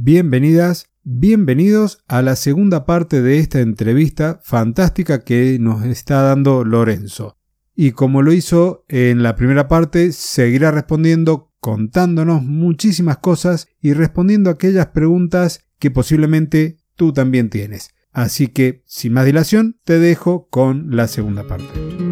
bienvenidas, bienvenidos a la segunda parte de esta entrevista fantástica que nos está dando Lorenzo. Y como lo hizo en la primera parte, seguirá respondiendo, contándonos muchísimas cosas y respondiendo aquellas preguntas que posiblemente tú también tienes. Así que, sin más dilación, te dejo con la segunda parte.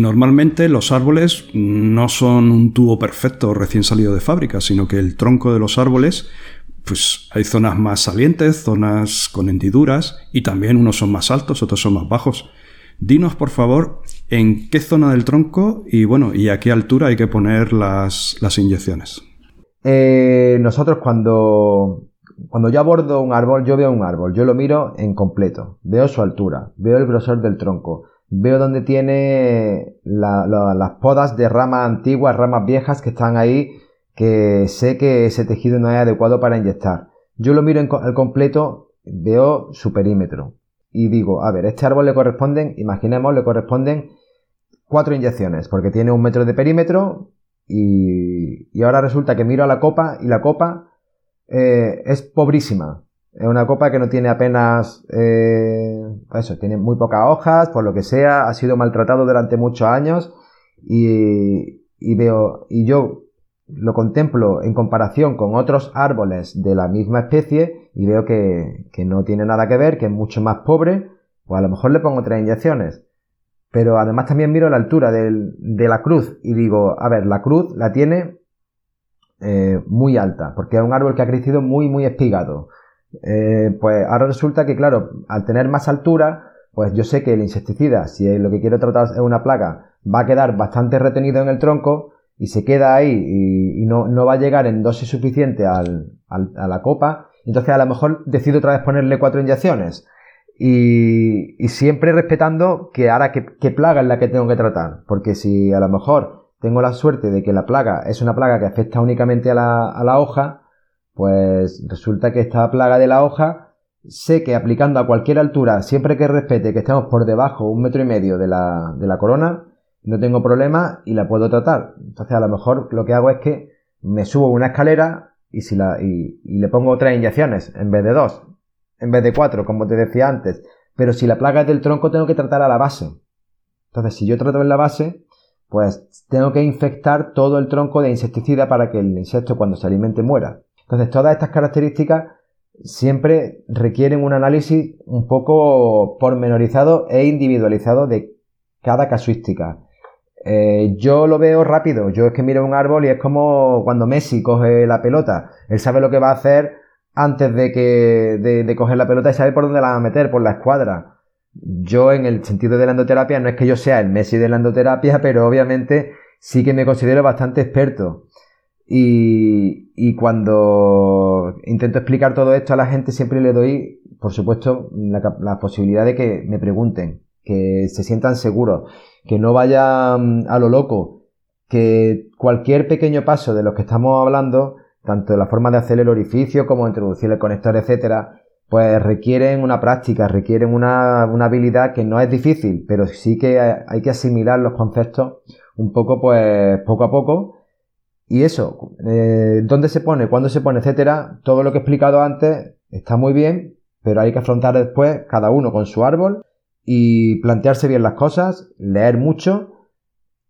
Normalmente los árboles no son un tubo perfecto recién salido de fábrica, sino que el tronco de los árboles, pues hay zonas más salientes, zonas con hendiduras y también unos son más altos, otros son más bajos. Dinos, por favor, en qué zona del tronco y bueno, y a qué altura hay que poner las, inyecciones. Eh, nosotros cuando, cuando yo abordo un árbol, yo veo un árbol, yo lo miro en completo, veo su altura, veo el grosor del tronco, Veo donde tiene las podas de ramas antiguas, ramas viejas que están ahí, que sé que ese tejido no es adecuado para inyectar. Yo lo miro en, al completo, veo su perímetro y digo, a ver, este árbol le corresponden, imaginemos, le corresponden cuatro inyecciones, porque tiene un metro de perímetro y, ahora resulta que miro a la copa y la copa eh, es pobrísima. Es una copa que no tiene apenas, eh, eso, tiene muy pocas hojas, por lo que sea, ha sido maltratado durante muchos años y, veo, y yo lo contemplo en comparación con otros árboles de la misma especie y veo que, que no tiene nada que ver, que es mucho más pobre, pues a lo mejor le pongo tres inyecciones. Pero además también miro la altura de la cruz y digo, a ver, la cruz la tiene eh, muy alta, porque es un árbol que ha crecido muy, muy espigado. Eh, pues ahora resulta que, claro, al tener más altura, pues yo sé que el insecticida, si lo que quiero tratar es una plaga, va a quedar bastante retenido en el tronco y se queda ahí y, no, no, va a llegar en dosis suficiente al, a la copa. Entonces a lo mejor decido otra vez ponerle cuatro inyecciones. Y, siempre respetando que ahora qué, qué plaga es la que tengo que tratar. Porque si a lo mejor tengo la suerte de que la plaga es una plaga que afecta únicamente a la, a la hoja, pues resulta que esta plaga de la hoja, sé que aplicando a cualquier altura, siempre que respete que estemos por debajo un metro y medio de la, de la corona, no tengo problema y la puedo tratar. Entonces a lo mejor lo que hago es que me subo una escalera y, si la, y, le pongo tres inyecciones en vez de dos, en vez de cuatro, como te decía antes. Pero si la plaga es del tronco, tengo que tratar a la base. Entonces, si yo trato en la base, pues tengo que infectar todo el tronco de insecticida para que el insecto cuando se alimente muera. Entonces, todas estas características siempre requieren un análisis un poco pormenorizado e individualizado de cada casuística. Eh, yo lo veo rápido, yo es que miro un árbol y es como cuando Messi coge la pelota, él sabe lo que va a hacer antes de que de, coger la pelota y sabe por dónde la va a meter, por la escuadra. Yo en el sentido de la endoterapia no es que yo sea el Messi de la endoterapia, pero obviamente sí que me considero bastante experto. Y, cuando intento explicar todo esto a la gente siempre le doy, por supuesto, la, posibilidad de que me pregunten, que se sientan seguros, que no vayan a lo loco, que cualquier pequeño paso de los que estamos hablando, tanto la forma de hacer el orificio como introducir el conector, etcétera, pues requieren una práctica, requieren una, una, habilidad que no es difícil, pero sí que hay que asimilar los conceptos un poco, pues, poco a poco y eso, eh, dónde se pone, cuándo se pone, etcétera, todo lo que he explicado antes está muy bien, pero hay que afrontar después cada uno con su árbol y plantearse bien las cosas, leer mucho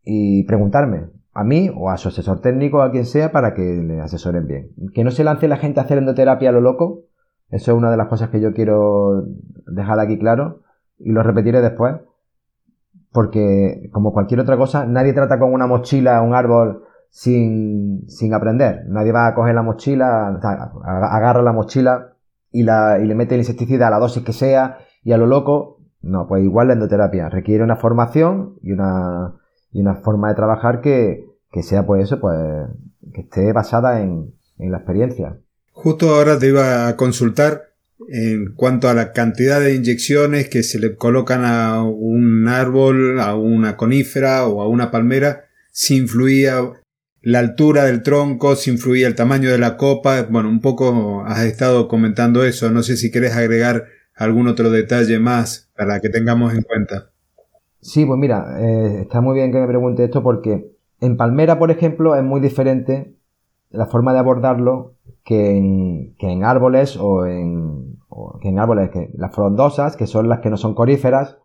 y preguntarme a mí o a su asesor técnico, a quien sea, para que le asesoren bien. Que no se lance la gente a hacer endoterapia a lo loco, eso es una de las cosas que yo quiero dejar aquí claro y lo repetiré después, porque como cualquier otra cosa, nadie trata con una mochila un árbol sin, sin aprender. Nadie va a coger la mochila, agarra la mochila y, la, y le mete el insecticida a la dosis que sea y a lo loco. No, pues igual la endoterapia requiere una formación y una, y una forma de trabajar que, que sea pues eso, pues que esté basada en, en la experiencia. Justo ahora te iba a consultar en cuanto a la cantidad de inyecciones que se le colocan a un árbol, a una conífera o a una palmera, si influía la altura del tronco, si influía el tamaño de la copa. Bueno, un poco has estado comentando eso. No sé si quieres agregar algún otro detalle más para que tengamos en cuenta. Sí, pues mira, eh, está muy bien que me pregunte esto porque en palmera, por ejemplo, es muy diferente la forma de abordarlo que en, árboles o en, que en árboles, que las frondosas, que son las que no son coríferas,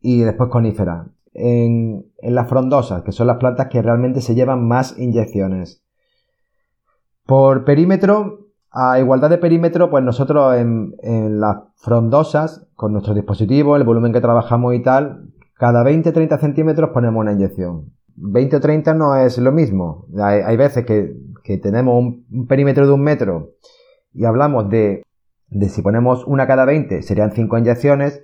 y después coníferas. En, en las frondosas, que son las plantas que realmente se llevan más inyecciones. Por perímetro, a igualdad de perímetro, pues nosotros en, las frondosas, con nuestro dispositivo, el volumen que trabajamos y tal, cada 20-30 centímetros ponemos una inyección. 20 o 30 no es lo mismo. Hay, veces que, tenemos un, perímetro de un metro y hablamos de, de si ponemos una cada 20 serían 5 inyecciones,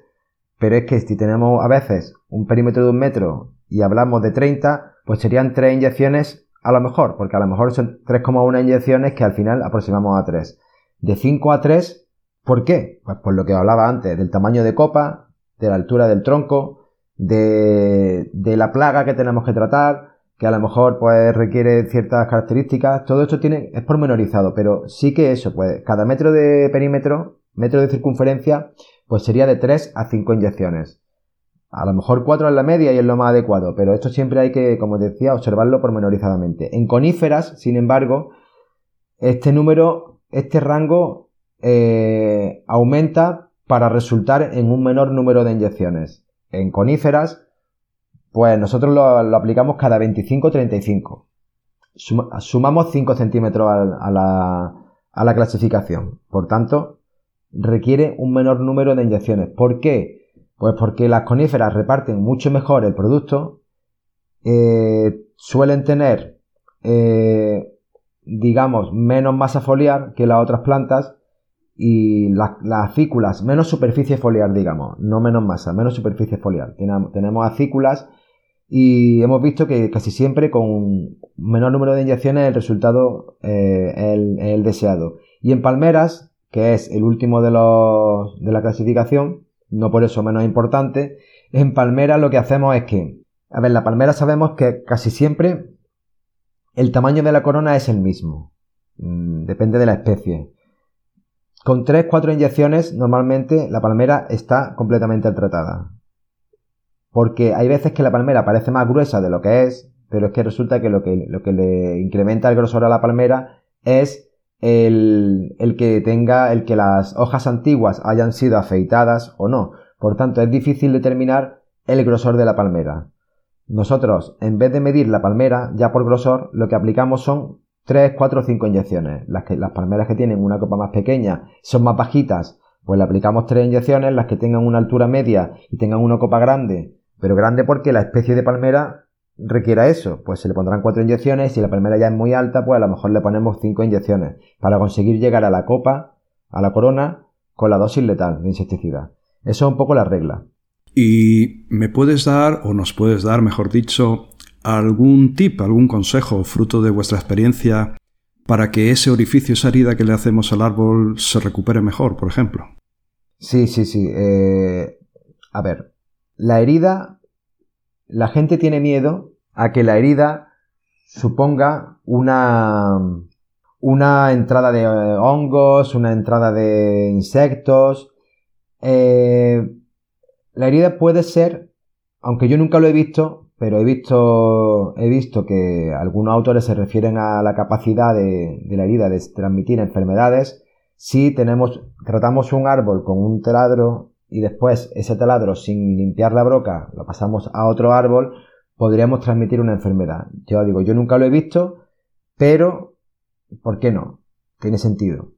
pero es que si tenemos a veces un perímetro de un metro y hablamos de 30, pues serían 3 inyecciones a lo mejor, porque a lo mejor son 3,1 inyecciones que al final aproximamos a 3. De 5 a 3, ¿por qué? Pues por lo que hablaba antes, del tamaño de copa, de la altura del tronco, de, de la plaga que tenemos que tratar, que a lo mejor pues requiere ciertas características, todo esto tiene, es pormenorizado, pero sí que eso, pues cada metro de perímetro, metro de circunferencia, pues sería de 3 a 5 inyecciones. A lo mejor 4 es la media y es lo más adecuado, pero esto siempre hay que, como decía, observarlo pormenorizadamente. En coníferas, sin embargo, este número, este rango eh, aumenta para resultar en un menor número de inyecciones en coníferas, pues nosotros lo, aplicamos cada 25-35. sumamos 5 centímetros a, la, a la clasificación. Por tanto, requiere un menor número de inyecciones. ¿Por qué? Pues porque las coníferas reparten mucho mejor el producto, eh, suelen tener, eh, digamos, menos masa foliar que las otras plantas y las, acículas, menos superficie foliar, digamos, no menos masa, menos superficie foliar. Tenemos, tenemos acículas y hemos visto que casi siempre con menor número de inyecciones el resultado eh, es, el, deseado. Y en palmeras, que es el último de, los, de la clasificación, no por eso menos importante, en palmeras lo que hacemos es que, a ver, la palmera sabemos que casi siempre el tamaño de la corona es el mismo, mm, depende de la especie. Con 3-4 inyecciones normalmente la palmera está completamente tratada. Porque hay veces que la palmera parece más gruesa de lo que es, pero es que resulta que lo que, lo que le incrementa el grosor a la palmera es el, que tenga, el que las hojas antiguas hayan sido afeitadas o no. Por tanto, es difícil determinar el grosor de la palmera. Nosotros, en vez de medir la palmera ya por grosor, lo que aplicamos son 3, 4 o 5 inyecciones. Las, que, las palmeras que tienen una copa más pequeña son más bajitas, pues le aplicamos 3 inyecciones. Las que tengan una altura media y tengan una copa grande, pero grande porque la especie de palmera requiera eso, pues se le pondrán 4 inyecciones. Si la palmera ya es muy alta, pues a lo mejor le ponemos 5 inyecciones para conseguir llegar a la copa, a la corona, con la dosis letal de insecticida. Eso es un poco la regla. ¿Y me puedes dar, o nos puedes dar, mejor dicho, algún tip, algún consejo, fruto de vuestra experiencia, para que ese orificio, esa herida que le hacemos al árbol se recupere mejor, por ejemplo? Sí, sí, sí. Eh, a ver, la herida, la gente tiene miedo a que la herida suponga una, una entrada de hongos, una entrada de insectos. Eh, la herida puede ser, aunque yo nunca lo he visto, pero he visto, he visto que algunos autores se refieren a la capacidad de, la herida de transmitir enfermedades si tenemos, tratamos un árbol con un taladro y después ese taladro sin limpiar la broca lo pasamos a otro árbol, podríamos transmitir una enfermedad. Yo digo, yo nunca lo he visto, pero ¿por qué no? Tiene sentido.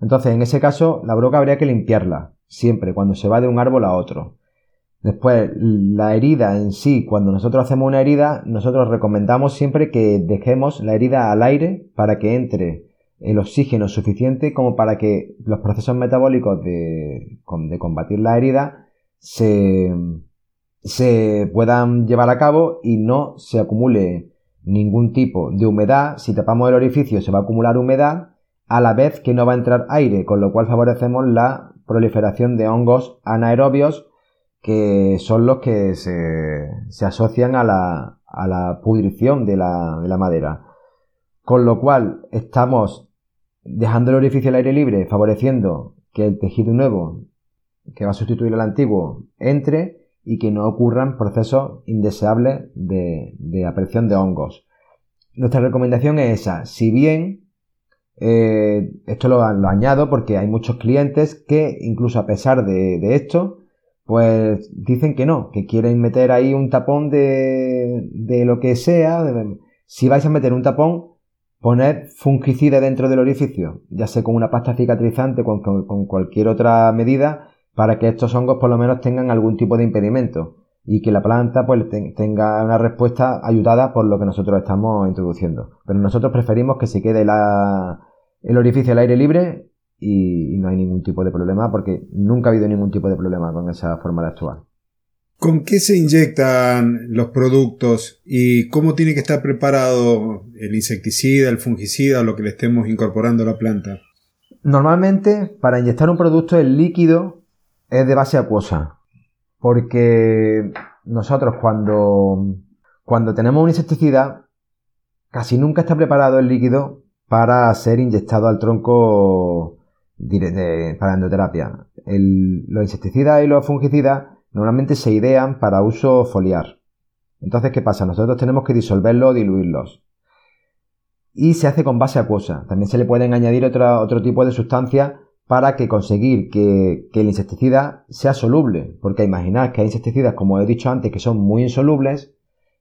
Entonces, en ese caso, la broca habría que limpiarla, siempre, cuando se va de un árbol a otro. Después, la herida en sí, cuando nosotros hacemos una herida, nosotros recomendamos siempre que dejemos la herida al aire para que entre el oxígeno suficiente como para que los procesos metabólicos de, combatir la herida se, se puedan llevar a cabo y no se acumule ningún tipo de humedad. Si tapamos el orificio se va a acumular humedad a la vez que no va a entrar aire, con lo cual favorecemos la proliferación de hongos anaerobios que son los que se, asocian a la, a la pudrición de la, de la madera. Con lo cual estamos dejando el orificio al aire libre, favoreciendo que el tejido nuevo, que va a sustituir al antiguo, entre y que no ocurran procesos indeseables de, de aparición de hongos. Nuestra recomendación es esa. Si bien eh, esto lo, añado porque hay muchos clientes que incluso a pesar de, esto, pues dicen que no, que quieren meter ahí un tapón de, de lo que sea. si vais a meter un tapón, poner fungicida dentro del orificio, ya sea con una pasta cicatrizante, con, con, cualquier otra medida, para que estos hongos por lo menos tengan algún tipo de impedimento y que la planta pues tenga una respuesta ayudada por lo que nosotros estamos introduciendo. Pero nosotros preferimos que se quede la, el orificio al aire libre y, no hay ningún tipo de problema porque nunca ha habido ningún tipo de problema con esa forma de actuar. ¿Con qué se inyectan los productos y cómo tiene que estar preparado el insecticida, el fungicida lo que le estemos incorporando a la planta? Normalmente, para inyectar un producto, el líquido es de base acuosa. Porque nosotros cuando, cuando tenemos un insecticida, casi nunca está preparado el líquido para ser inyectado al tronco para endoterapia. los insecticidas y los fungicidas normalmente se idean para uso foliar. Entonces, ¿qué pasa? Nosotros tenemos que disolverlos o diluirlos. Y se hace con base acuosa. También se le pueden añadir otro, tipo de sustancias para que conseguir que, que, el insecticida sea soluble. Porque imaginad que hay insecticidas, como he dicho antes, que son muy insolubles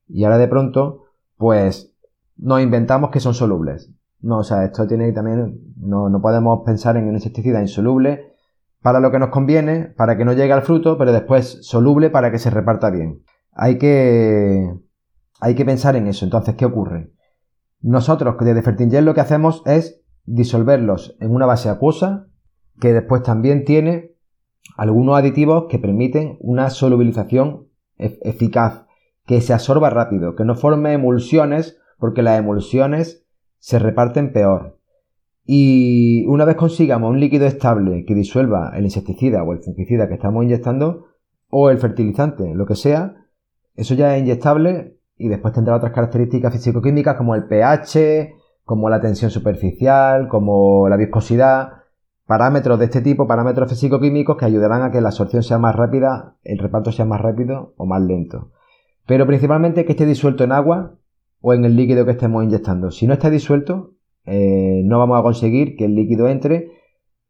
y ahora de pronto, pues nos inventamos que son solubles. No, o sea, esto tiene también, no, no podemos pensar en un insecticida insoluble para lo que nos conviene, para que no llegue al fruto, pero después soluble para que se reparta bien. Hay que, hay que pensar en eso. Entonces, ¿qué ocurre? Nosotros desde Fertingel lo que hacemos es disolverlos en una base acuosa que después también tiene algunos aditivos que permiten una solubilización eficaz, que se absorba rápido, que no forme emulsiones, porque las emulsiones se reparten peor. Y una vez consigamos un líquido estable que disuelva el insecticida o el fungicida que estamos inyectando, o el fertilizante, lo que sea, eso ya es inyectable y después tendrá otras características físico-químicas como el pH, como la tensión superficial, como la viscosidad, parámetros de este tipo, parámetros físico-químicos que ayudarán a que la absorción sea más rápida, el reparto sea más rápido o más lento. Pero principalmente que esté disuelto en agua o en el líquido que estemos inyectando. Si no está disuelto, eh, no vamos a conseguir que el líquido entre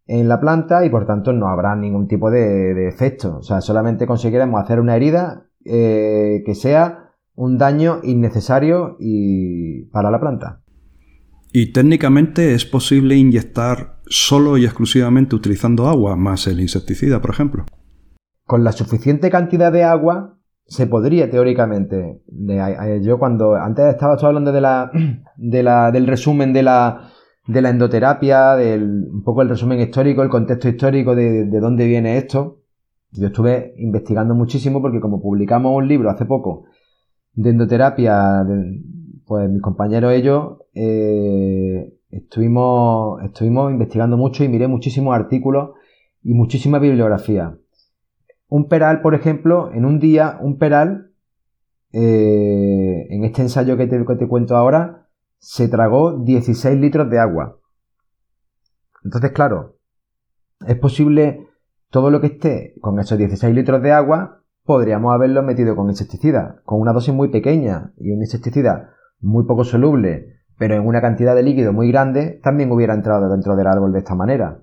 en la planta y por tanto no habrá ningún tipo de, efecto. O sea, solamente conseguiremos hacer una herida eh, que sea un daño innecesario y para la planta. Y técnicamente es posible inyectar solo y exclusivamente utilizando agua más el insecticida, por ejemplo. Con la suficiente cantidad de agua se podría teóricamente. yo cuando antes estaba hablando de la, de la, del resumen de la, de la endoterapia, del, un poco el resumen histórico, el contexto histórico de, de dónde viene esto. Yo estuve investigando muchísimo porque como publicamos un libro hace poco de endoterapia, pues mis compañeros ellos eh, estuvimos, estuvimos investigando mucho y miré muchísimos artículos y muchísima bibliografía. Un peral, por ejemplo, en un día, un peral, eh, en este ensayo que te, que te cuento ahora, se tragó 16 litros de agua. Entonces, claro, es posible todo lo que esté con esos 16 litros de agua, podríamos haberlo metido con insecticida, con una dosis muy pequeña y un insecticida muy poco soluble, pero en una cantidad de líquido muy grande, también hubiera entrado dentro del árbol de esta manera.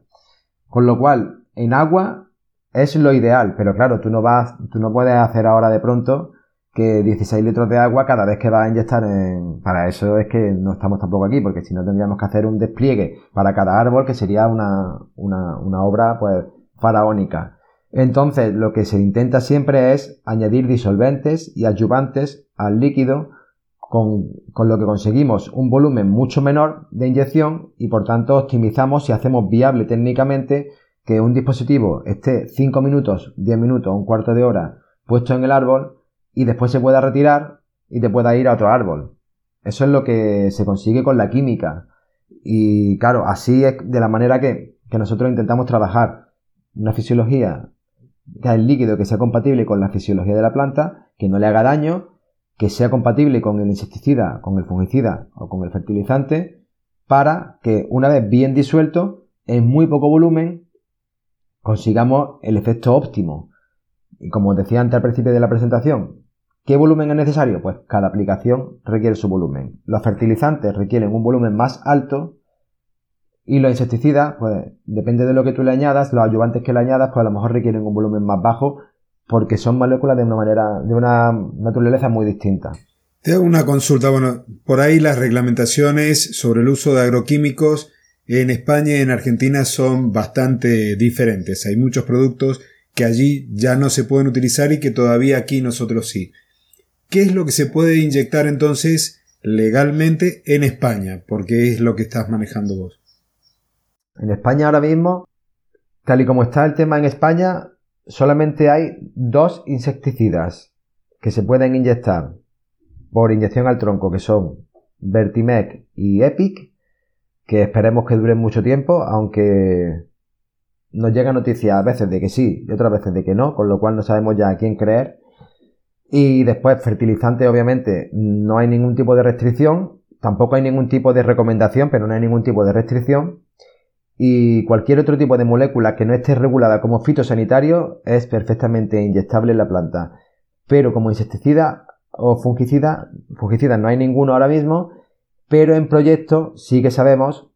Con lo cual, en agua es lo ideal, pero claro, tú no vas, tú no puedes hacer ahora de pronto que 16 litros de agua cada vez que vas a inyectar en... Para eso es que no estamos tampoco aquí, porque si no tendríamos que hacer un despliegue para cada árbol, que sería una, una, una obra pues faraónica. Entonces, lo que se intenta siempre es añadir disolventes y adyuvantes al líquido con, con, lo que conseguimos un volumen mucho menor de inyección y por tanto optimizamos y hacemos viable técnicamente que un dispositivo esté 5 minutos, 10 minutos, un cuarto de hora puesto en el árbol y después se pueda retirar y te pueda ir a otro árbol. Eso es lo que se consigue con la química. Y claro, así es de la manera que, que nosotros intentamos trabajar una fisiología que líquido que sea compatible con la fisiología de la planta, que no le haga daño, que sea compatible con el insecticida, con el fungicida o con el fertilizante, para que una vez bien disuelto, en muy poco volumen, consigamos el efecto óptimo. y como decía antes al principio de la presentación, ¿qué volumen es necesario? Pues cada aplicación requiere su volumen. Los fertilizantes requieren un volumen más alto y los insecticidas, pues depende de lo que tú le añadas, los ayudantes que le añadas, pues a lo mejor requieren un volumen más bajo porque son moléculas de una manera, de una naturaleza muy distinta. Te hago una consulta. Bueno, por ahí las reglamentaciones sobre el uso de agroquímicos en España y en Argentina son bastante diferentes. Hay muchos productos que allí ya no se pueden utilizar y que todavía aquí nosotros sí. ¿Qué es lo que se puede inyectar entonces legalmente en España? Porque es lo que estás manejando vos. En España ahora mismo, tal y como está el tema en España, solamente hay dos insecticidas que se pueden inyectar por inyección al tronco, que son Vertimec y Epic, que esperemos que duren mucho tiempo, aunque nos llega noticia a veces de que sí y otras veces de que no, con lo cual no sabemos ya a quién creer. Y después, fertilizante, obviamente, no hay ningún tipo de restricción, tampoco hay ningún tipo de recomendación, pero no hay ningún tipo de restricción y cualquier otro tipo de molécula que no esté regulada como fitosanitario es perfectamente inyectable en la planta. Pero como insecticida o fungicida, fungicida no hay ninguno ahora mismo, pero en proyecto sí que sabemos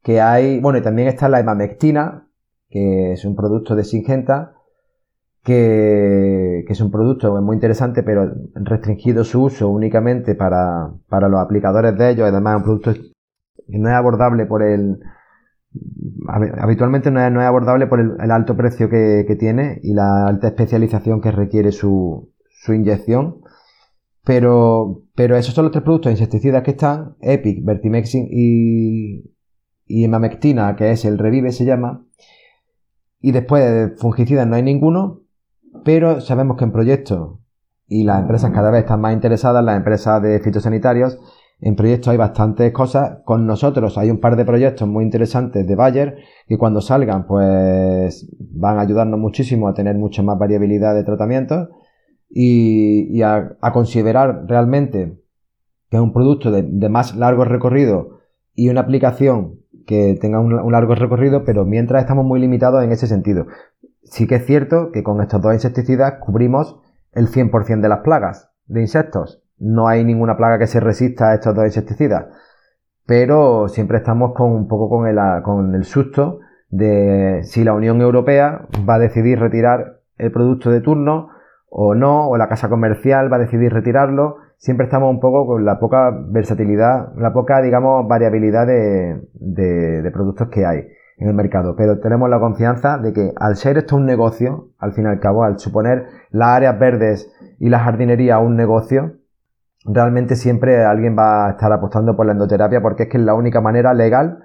que hay, bueno, y también está la hemamectina, que es un producto de Singenta, que, que, es un producto muy interesante, pero restringido su uso únicamente para, para los aplicadores de ellos, además es un producto que no es abordable por el, habitualmente no es, abordable por el, alto precio que, tiene y la alta especialización que requiere su, inyección. Pero, pero esos son los tres productos insecticidas que están, Epic, Vertimexin y, y Hemamectina, que es el Revive se llama. Y después de fungicidas no hay ninguno, pero sabemos que en proyectos y las empresas cada vez están más interesadas, las empresas de fitosanitarios, en proyectos hay bastantes cosas. Con nosotros hay un par de proyectos muy interesantes de Bayer que cuando salgan pues van a ayudarnos muchísimo a tener mucha más variabilidad de tratamientos y, a, considerar realmente que es un producto de, más largo recorrido y una aplicación que tenga un, un, largo recorrido, pero mientras estamos muy limitados en ese sentido. Sí que es cierto que con estos dos insecticidas cubrimos el 100% de las plagas de insectos no hay ninguna plaga que se resista a estos dos insecticidas. Pero siempre estamos con un poco con el, con el susto de si la Unión Europea va a decidir retirar el producto de turno o no, o la casa comercial va a decidir retirarlo. Siempre estamos un poco con la poca versatilidad, la poca, digamos, variabilidad de, de, productos que hay en el mercado. Pero tenemos la confianza de que al ser esto un negocio, al fin y al cabo, al suponer las áreas verdes y la jardinería un negocio, realmente siempre alguien va a estar apostando por la endoterapia porque es que es la única manera legal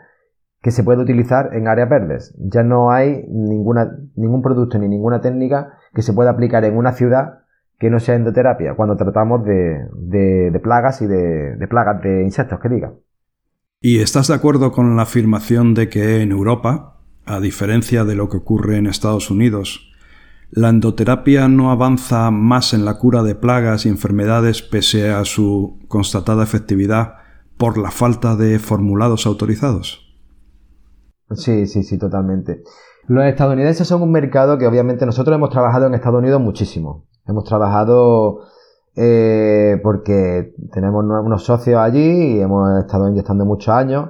que se puede utilizar en áreas verdes. Ya no hay ninguna, ningún producto ni ninguna técnica que se pueda aplicar en una ciudad que no sea endoterapia cuando tratamos de, de, plagas y de, de, plagas de insectos, que diga. ¿Y estás de acuerdo con la afirmación de que en Europa, a diferencia de lo que ocurre en Estados Unidos, la endoterapia no avanza más en la cura de plagas y enfermedades pese a su constatada efectividad por la falta de formulados autorizados. Sí, sí, sí, totalmente. Los estadounidenses son un mercado que obviamente nosotros hemos trabajado en Estados Unidos muchísimo. Hemos trabajado eh, porque tenemos unos socios allí y hemos estado inyectando muchos años.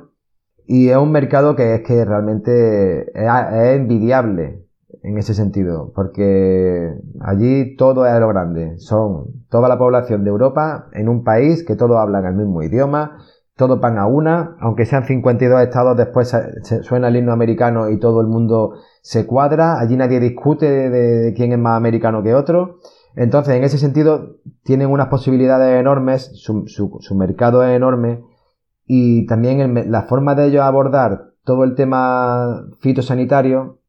Y es un mercado que es que realmente es envidiable en ese sentido, porque allí todo es lo grande. Son toda la población de Europa en un país que todos hablan el mismo idioma, todos van a una, aunque sean 52 estados, después suena el himno americano y todo el mundo se cuadra, allí nadie discute de, quién es más americano que otro. Entonces, en ese sentido, tienen unas posibilidades enormes, su, mercado es enorme y también la forma de ellos abordar todo el tema fitosanitario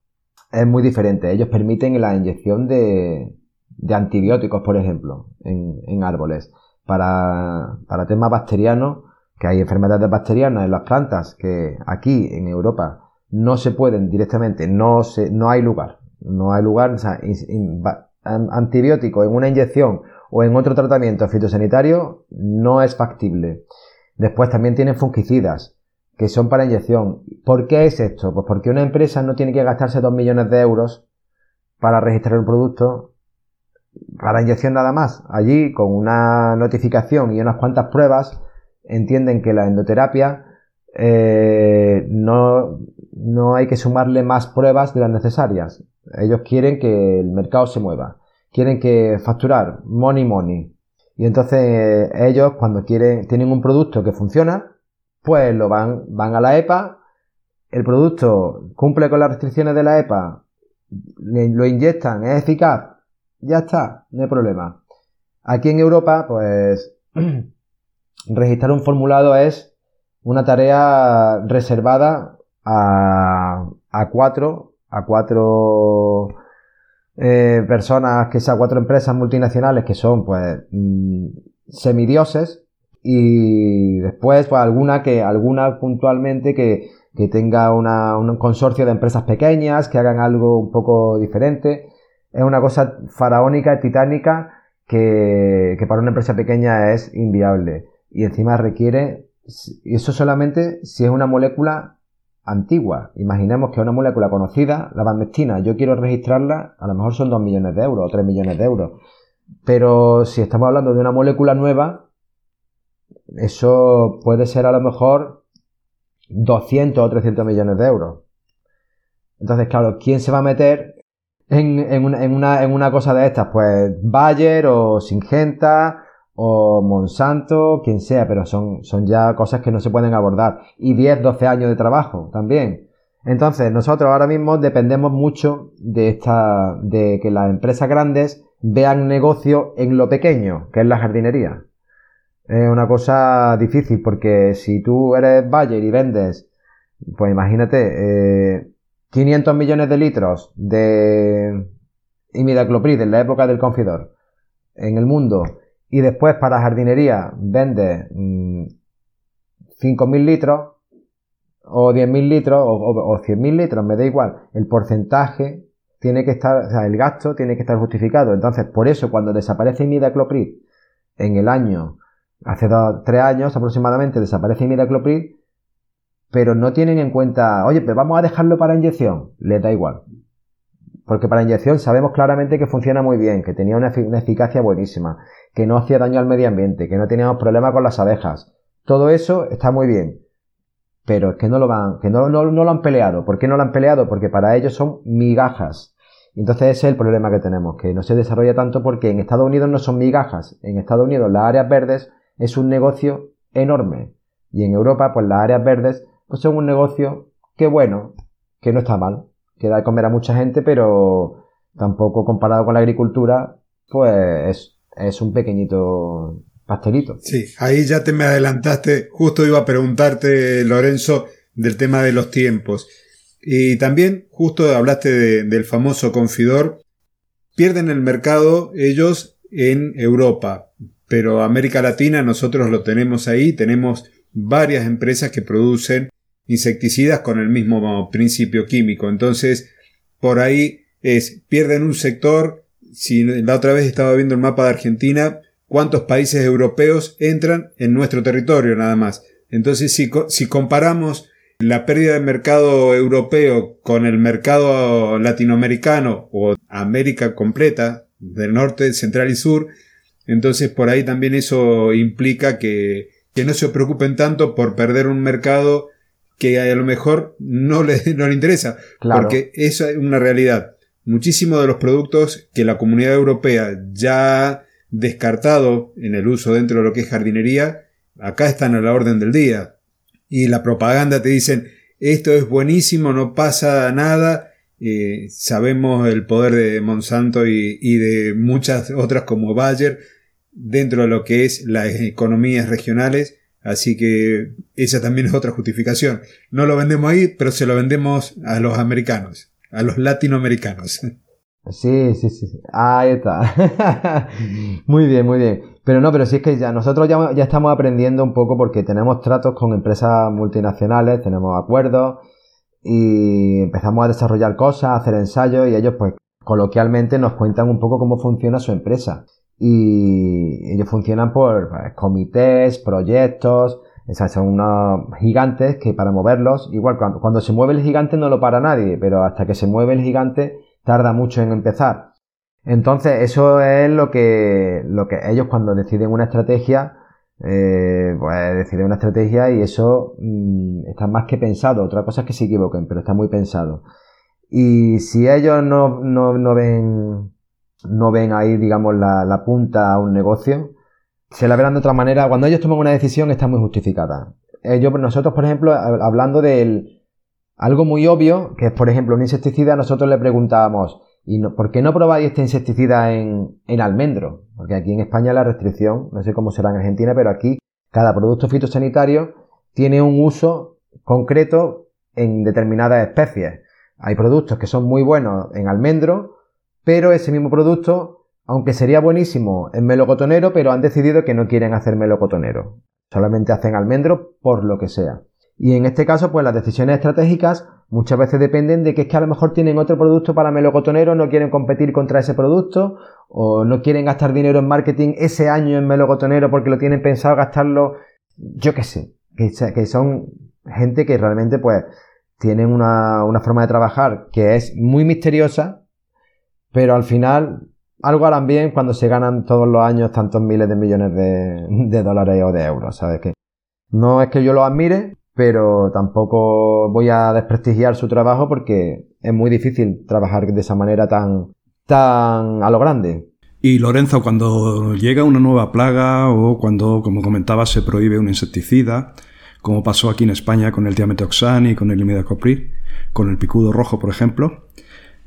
es muy diferente. Ellos permiten la inyección de, de antibióticos, por ejemplo, en, en árboles. Para, para temas bacterianos, que hay enfermedades bacterianas en las plantas que aquí en Europa no se pueden directamente, no, se, no hay lugar. No hay lugar, o sea, antibiótico en una inyección o en otro tratamiento fitosanitario no es factible. Después también tienen fungicidas que son para inyección. ¿Por qué es esto? Pues porque una empresa no tiene que gastarse 2 millones de euros para registrar un producto para inyección nada más. Allí, con una notificación y unas cuantas pruebas, entienden que la endoterapia eh, no, no hay que sumarle más pruebas de las necesarias. Ellos quieren que el mercado se mueva. Quieren que facturar money money. Y entonces ellos cuando quieren, tienen un producto que funciona, pues lo van, van a la EPA, el producto cumple con las restricciones de la EPA, lo inyectan, es eficaz, ya está, no hay problema. Aquí en Europa, pues registrar un formulado es una tarea reservada a, a cuatro, a cuatro eh, personas, que sean cuatro empresas multinacionales que son pues mm, semidioses y después pues alguna que alguna puntualmente que, que tenga una, un consorcio de empresas pequeñas que hagan algo un poco diferente. Es una cosa faraónica titánica que, que para una empresa pequeña es inviable y encima requiere y eso solamente si es una molécula antigua. Imaginemos que una molécula conocida, la bandestina, yo quiero registrarla, a lo mejor son 2 millones de euros o 3 millones de euros. Pero si estamos hablando de una molécula nueva, eso puede ser a lo mejor 200 o 300 millones de euros. Entonces, claro, ¿quién se va a meter en, en, una, en, una, en una cosa de estas? Pues Bayer o Singenta o Monsanto, quien sea, pero son, son ya cosas que no se pueden abordar. Y 10, 12 años de trabajo también. Entonces, nosotros ahora mismo dependemos mucho de esta, de que las empresas grandes vean negocio en lo pequeño, que es la jardinería. Es una cosa difícil porque si tú eres Bayer y vendes, pues imagínate, eh, 500 millones de litros de imidacloprid en la época del confidor en el mundo y después para jardinería vende 5.000 mm, litros o 10.000 litros o, o, 100.000 litros, me da igual, el porcentaje tiene que estar, o sea, el gasto tiene que estar justificado. Entonces, por eso cuando desaparece imidacloprid en el año, hace dos, tres años aproximadamente, desaparece imidacloprid, pero no tienen en cuenta, oye, pero vamos a dejarlo para inyección, les da igual. Porque para inyección sabemos claramente que funciona muy bien, que tenía una, eficacia buenísima, que no hacía daño al medio ambiente, que no teníamos problemas con las abejas. Todo eso está muy bien. Pero es que no lo van, que no, no, lo han peleado. ¿Por qué no lo han peleado? Porque para ellos son migajas. Entonces ese es el problema que tenemos, que no se desarrolla tanto porque en Estados Unidos no son migajas. En Estados Unidos las áreas verdes es un negocio enorme. Y en Europa, pues las áreas verdes pues son un negocio que bueno, que no está mal que da de comer a mucha gente, pero tampoco comparado con la agricultura, pues es, un pequeñito pastelito. Sí, ahí ya te me adelantaste, justo iba a preguntarte, Lorenzo, del tema de los tiempos. Y también, justo hablaste del famoso confidor, pierden el mercado ellos en Europa, pero América Latina nosotros lo tenemos ahí, tenemos varias empresas que producen insecticidas con el mismo principio químico. Entonces, por ahí es, pierden un sector. Si la otra vez estaba viendo el mapa de Argentina, cuántos países europeos entran en nuestro territorio nada más. Entonces, si, si comparamos la pérdida de mercado europeo con el mercado latinoamericano o América completa, del norte, central y sur, entonces por ahí también eso implica que, que no se preocupen tanto por perder un mercado que a lo mejor no le, no le interesa, porque eso es una realidad. Muchísimos de los productos que la comunidad europea ya ha descartado en el uso dentro de lo que es jardinería, acá están a la orden del día. Y la propaganda te dicen, esto es buenísimo, no pasa nada. Eh, sabemos el poder de Monsanto y, y de muchas otras como Bayer dentro de lo que es las economías regionales Así que esa también es otra justificación. No lo vendemos ahí, pero se lo vendemos a los americanos, a los latinoamericanos. Sí, sí, sí. Ahí está. muy bien, muy bien. Pero no, pero sí es que ya nosotros ya, ya estamos aprendiendo un poco porque tenemos tratos con empresas multinacionales, tenemos acuerdos y empezamos a desarrollar cosas, a hacer ensayos y ellos pues coloquialmente nos cuentan un poco cómo funciona su empresa y ellos funcionan por pues, comités, proyectos, esas son unos gigantes que para moverlos, igual cuando, cuando, se mueve el gigante no lo para nadie, pero hasta que se mueve el gigante tarda mucho en empezar. Entonces, eso es lo que, lo que ellos cuando deciden una estrategia, eh, pues deciden una estrategia y eso mm, está más que pensado. Otra cosa es que se equivoquen, pero está muy pensado. Y si ellos no, no, no ven, no ven ahí, digamos, la, la punta a un negocio, se la verán de otra manera. Cuando ellos toman una decisión está muy justificada. Ellos, nosotros, por ejemplo, hablando del algo muy obvio, que es, por ejemplo, un insecticida, nosotros le preguntábamos, ¿y por qué no probáis este insecticida en, en almendro? Porque aquí en España la restricción, no sé cómo será en Argentina, pero aquí cada producto fitosanitario tiene un uso concreto en determinadas especies. Hay productos que son muy buenos en almendro, pero ese mismo producto, aunque sería buenísimo en melocotonero, pero han decidido que no quieren hacer melocotonero. Solamente hacen almendro por lo que sea. Y en este caso, pues las decisiones estratégicas muchas veces dependen de que es que a lo mejor tienen otro producto para melocotonero, no quieren competir contra ese producto, o no quieren gastar dinero en marketing ese año en melocotonero porque lo tienen pensado gastarlo, yo qué sé, que, son gente que realmente pues tienen una, forma de trabajar que es muy misteriosa, pero al final algo harán bien cuando se ganan todos los años tantos miles de millones de, dólares o de euros, ¿sabes? Que no es que yo lo admire, pero tampoco voy a desprestigiar su trabajo porque es muy difícil trabajar de esa manera tan, tan a lo grande. Y Lorenzo, cuando llega una nueva plaga o cuando, como comentaba, se prohíbe un insecticida, como pasó aquí en España con el diametoxan y con el imidacloprid, con el picudo rojo, por ejemplo.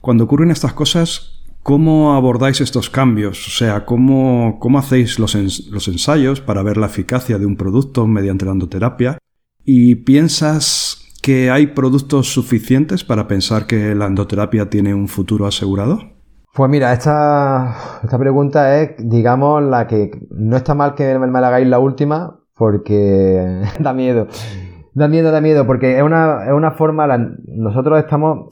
Cuando ocurren estas cosas, ¿cómo abordáis estos cambios? O sea, ¿cómo, cómo hacéis los, los ensayos para ver la eficacia de un producto mediante la endoterapia? ¿Y piensas que hay productos suficientes para pensar que la endoterapia tiene un futuro asegurado? Pues mira, esta, esta pregunta es, digamos, la que no está mal que me la hagáis la última, porque da miedo. Da miedo, da miedo, porque es una, es una forma, nosotros estamos,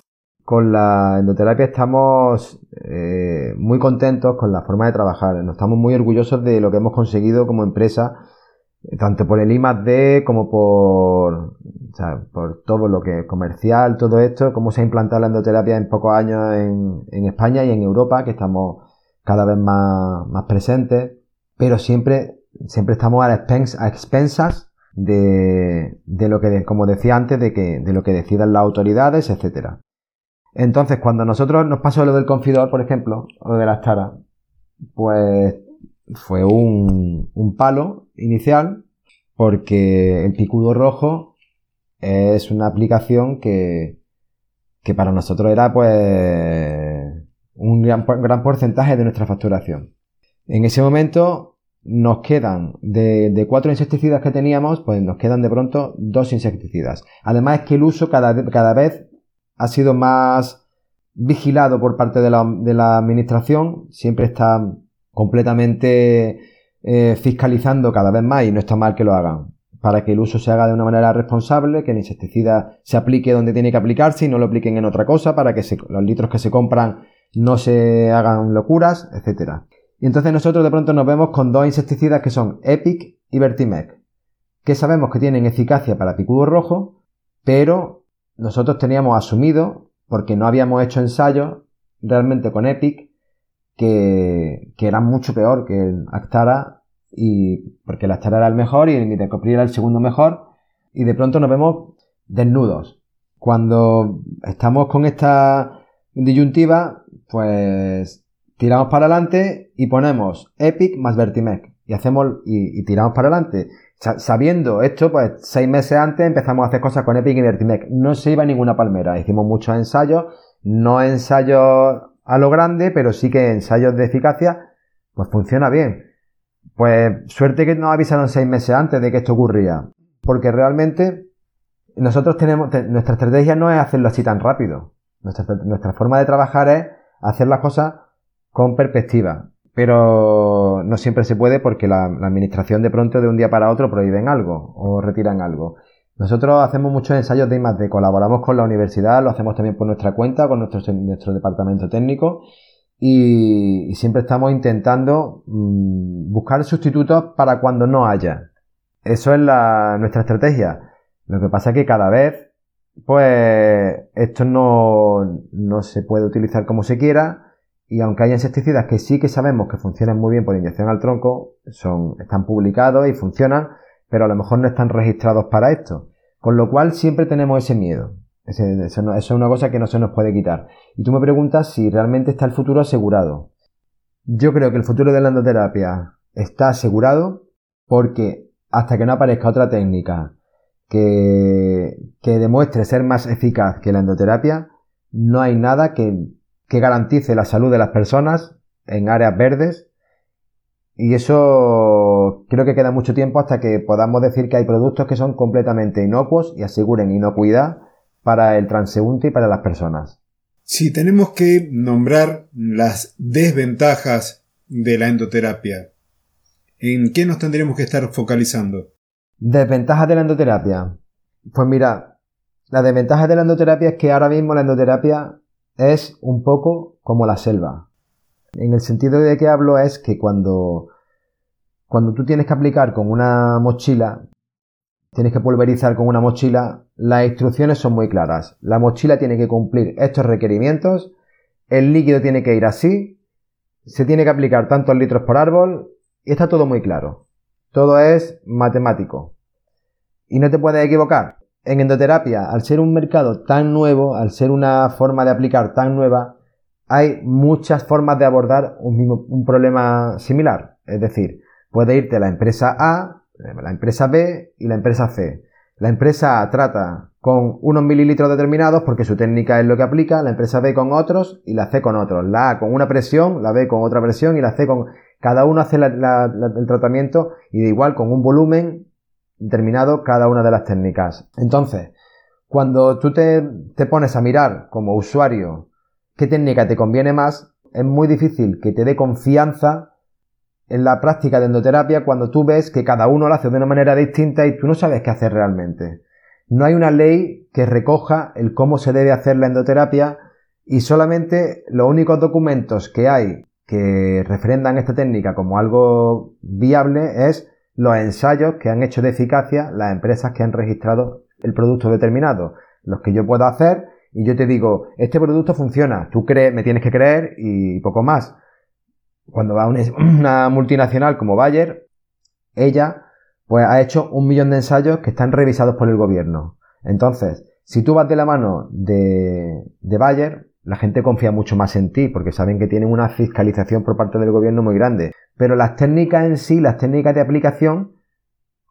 con la endoterapia estamos eh, muy contentos con la forma de trabajar, nos estamos muy orgullosos de lo que hemos conseguido como empresa, tanto por el I D como por, todo lo que es comercial, todo esto, cómo se ha implantado la endoterapia en pocos años en, España y en Europa, que estamos cada vez más, presentes, pero siempre siempre estamos a, expensas de, de, lo que, como decía antes, de, que, de lo que decidan las autoridades, etcétera. Entonces, cuando nosotros nos pasó lo del confidor, por ejemplo, o de las taras, pues fue un, un palo inicial, porque el picudo rojo es una aplicación que, que para nosotros era pues un gran, gran porcentaje de nuestra facturación. En ese momento nos quedan de, cuatro insecticidas que teníamos, pues nos quedan de pronto dos insecticidas. Además es que el uso cada, cada vez ha sido más vigilado por parte de la, administración, siempre está completamente eh, fiscalizando cada vez más y no está mal que lo hagan, para que el uso se haga de una manera responsable, que el insecticida se aplique donde tiene que aplicarse y no lo apliquen en otra cosa, para que los litros que se compran no se hagan locuras, etcétera. Y entonces nosotros de pronto nos vemos con dos insecticidas que son Epic y Vertimec, que sabemos que tienen eficacia para picudo rojo, pero nosotros teníamos asumido, porque no habíamos hecho ensayos realmente con Epic, que, era mucho peor que el Actara, y porque el Actara era el mejor y el Mitecoprid era el segundo mejor, y de pronto nos vemos desnudos. Cuando estamos con esta disyuntiva, pues tiramos para adelante y ponemos Epic más Vertimec. Y hacemos, y, tiramos para adelante. Sabiendo esto, pues seis meses antes empezamos a hacer cosas con Epic y Vertimec. No se iba ninguna palmera. Hicimos muchos ensayos, no ensayos a lo grande, pero sí que ensayos de eficacia, pues funciona bien. Pues suerte que nos avisaron seis meses antes de que esto ocurría. Porque realmente nosotros tenemos, nuestra estrategia no es hacerlo así tan rápido. Nuestra forma de trabajar es hacer las cosas con perspectiva. Pero no siempre se puede porque la, administración de pronto de un día para otro prohíben algo o retiran algo. Nosotros hacemos muchos ensayos de I+D, colaboramos con la universidad, lo hacemos también por nuestra cuenta, con nuestro, nuestro departamento técnico y, siempre estamos intentando mm, buscar sustitutos para cuando no haya. Eso es la, nuestra estrategia. Lo que pasa es que cada vez, pues, esto no, no se puede utilizar como se quiera y aunque hay insecticidas que sí que sabemos que funcionan muy bien por inyección al tronco, son, están publicados y funcionan, pero a lo mejor no están registrados para esto. Con lo cual siempre tenemos ese miedo. eso, es una cosa que no se nos puede quitar. Y tú me preguntas si realmente está el futuro asegurado. Yo creo que el futuro de la endoterapia está asegurado porque hasta que no aparezca otra técnica que, que demuestre ser más eficaz que la endoterapia, no hay nada que que garantice la salud de las personas en áreas verdes. Y eso creo que queda mucho tiempo hasta que podamos decir que hay productos que son completamente inocuos y aseguren inocuidad para el transeúnte y para las personas. Si tenemos que nombrar las desventajas de la endoterapia, ¿en qué nos tendremos que estar focalizando? Desventajas de la endoterapia. Pues mira, la desventaja de la endoterapia es que ahora mismo la endoterapia es un poco como la selva. En el sentido de que hablo es que cuando, cuando tú tienes que aplicar con una mochila, tienes que pulverizar con una mochila, las instrucciones son muy claras. La mochila tiene que cumplir estos requerimientos, el líquido tiene que ir así, se tiene que aplicar tantos litros por árbol y está todo muy claro. Todo es matemático. Y no te puedes equivocar en endoterapia, al ser un mercado tan nuevo, al ser una forma de aplicar tan nueva, hay muchas formas de abordar un, mismo, un problema similar. Es decir, puede irte la empresa A, la empresa B y la empresa C. La empresa A trata con unos mililitros determinados porque su técnica es lo que aplica, la empresa B con otros y la C con otros. La A con una presión, la B con otra presión y la C con... Cada uno hace el tratamiento y de igual con un volumen determinado cada una de las técnicas. Entonces, cuando tú te, te pones a mirar como usuario qué técnica te conviene más, es muy difícil que te dé confianza en la práctica de endoterapia cuando tú ves que cada uno lo hace de una manera distinta y tú no sabes qué hacer realmente. No hay una ley que recoja el cómo se debe hacer la endoterapia y solamente los únicos documentos que hay que refrendan esta técnica como algo viable es los ensayos que han hecho de eficacia las empresas que han registrado el producto determinado, los que yo puedo hacer y yo te digo, este producto funciona, tú crees, me tienes que creer y poco más. Cuando va una multinacional como Bayer, ella pues ha hecho un millón de ensayos que están revisados por el gobierno. Entonces, si tú vas de la mano de, de Bayer, la gente confía mucho más en ti porque saben que tienen una fiscalización por parte del gobierno muy grande. Pero las técnicas en sí, las técnicas de aplicación,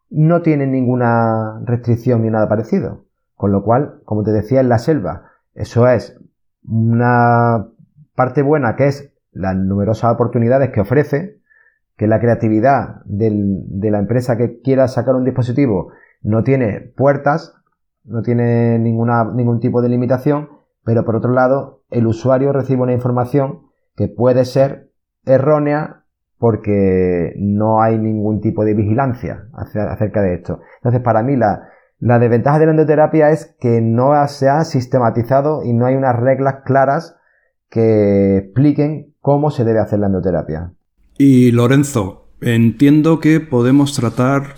no tienen ninguna restricción ni nada parecido. Con lo cual, como te decía, en la selva, eso es una parte buena que es las numerosas oportunidades que ofrece, que la creatividad de la empresa que quiera sacar un dispositivo no tiene puertas, no tiene ninguna, ningún tipo de limitación, pero por otro lado, el usuario recibe una información que puede ser errónea porque no hay ningún tipo de vigilancia acerca de esto. Entonces, para mí la, desventaja de la endoterapia es que no se ha sistematizado y no hay unas reglas claras que expliquen cómo se debe hacer la endoterapia. Y Lorenzo, entiendo que podemos tratar,